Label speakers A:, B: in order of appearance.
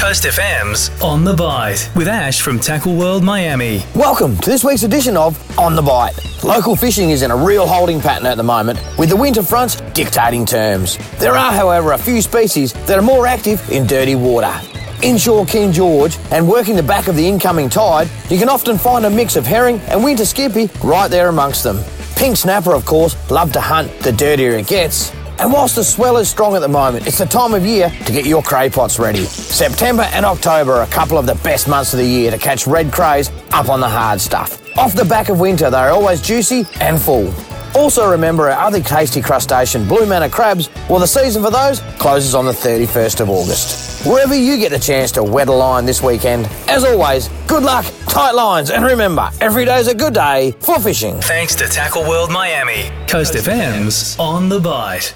A: Coast FM's On the Bite with Ash from Tackle World Miami.
B: Welcome to this week's edition of On the Bite. Local fishing is in a real holding pattern at the moment, with the winter fronts dictating terms. There are, however, a few species that are more active in dirty water. Inshore King George and working the back of the incoming tide, you can often find a mix of herring and winter skippy right there amongst them. Pink snapper, of course, love to hunt the dirtier it gets. And whilst the swell is strong at the moment, it's the time of year to get your cray pots ready. September and October are a couple of the best months of the year to catch red crays up on the hard stuff. Off the back of winter, they're always juicy and full. Also remember our other tasty crustacean, blue manna crabs, well the season for those closes on the 31st of August. Wherever you get the chance to wet a line this weekend, as always, good luck, tight lines, and remember, every day's a good day for fishing.
A: Thanks to Tackle World Miami. Coast FM's On the Bite.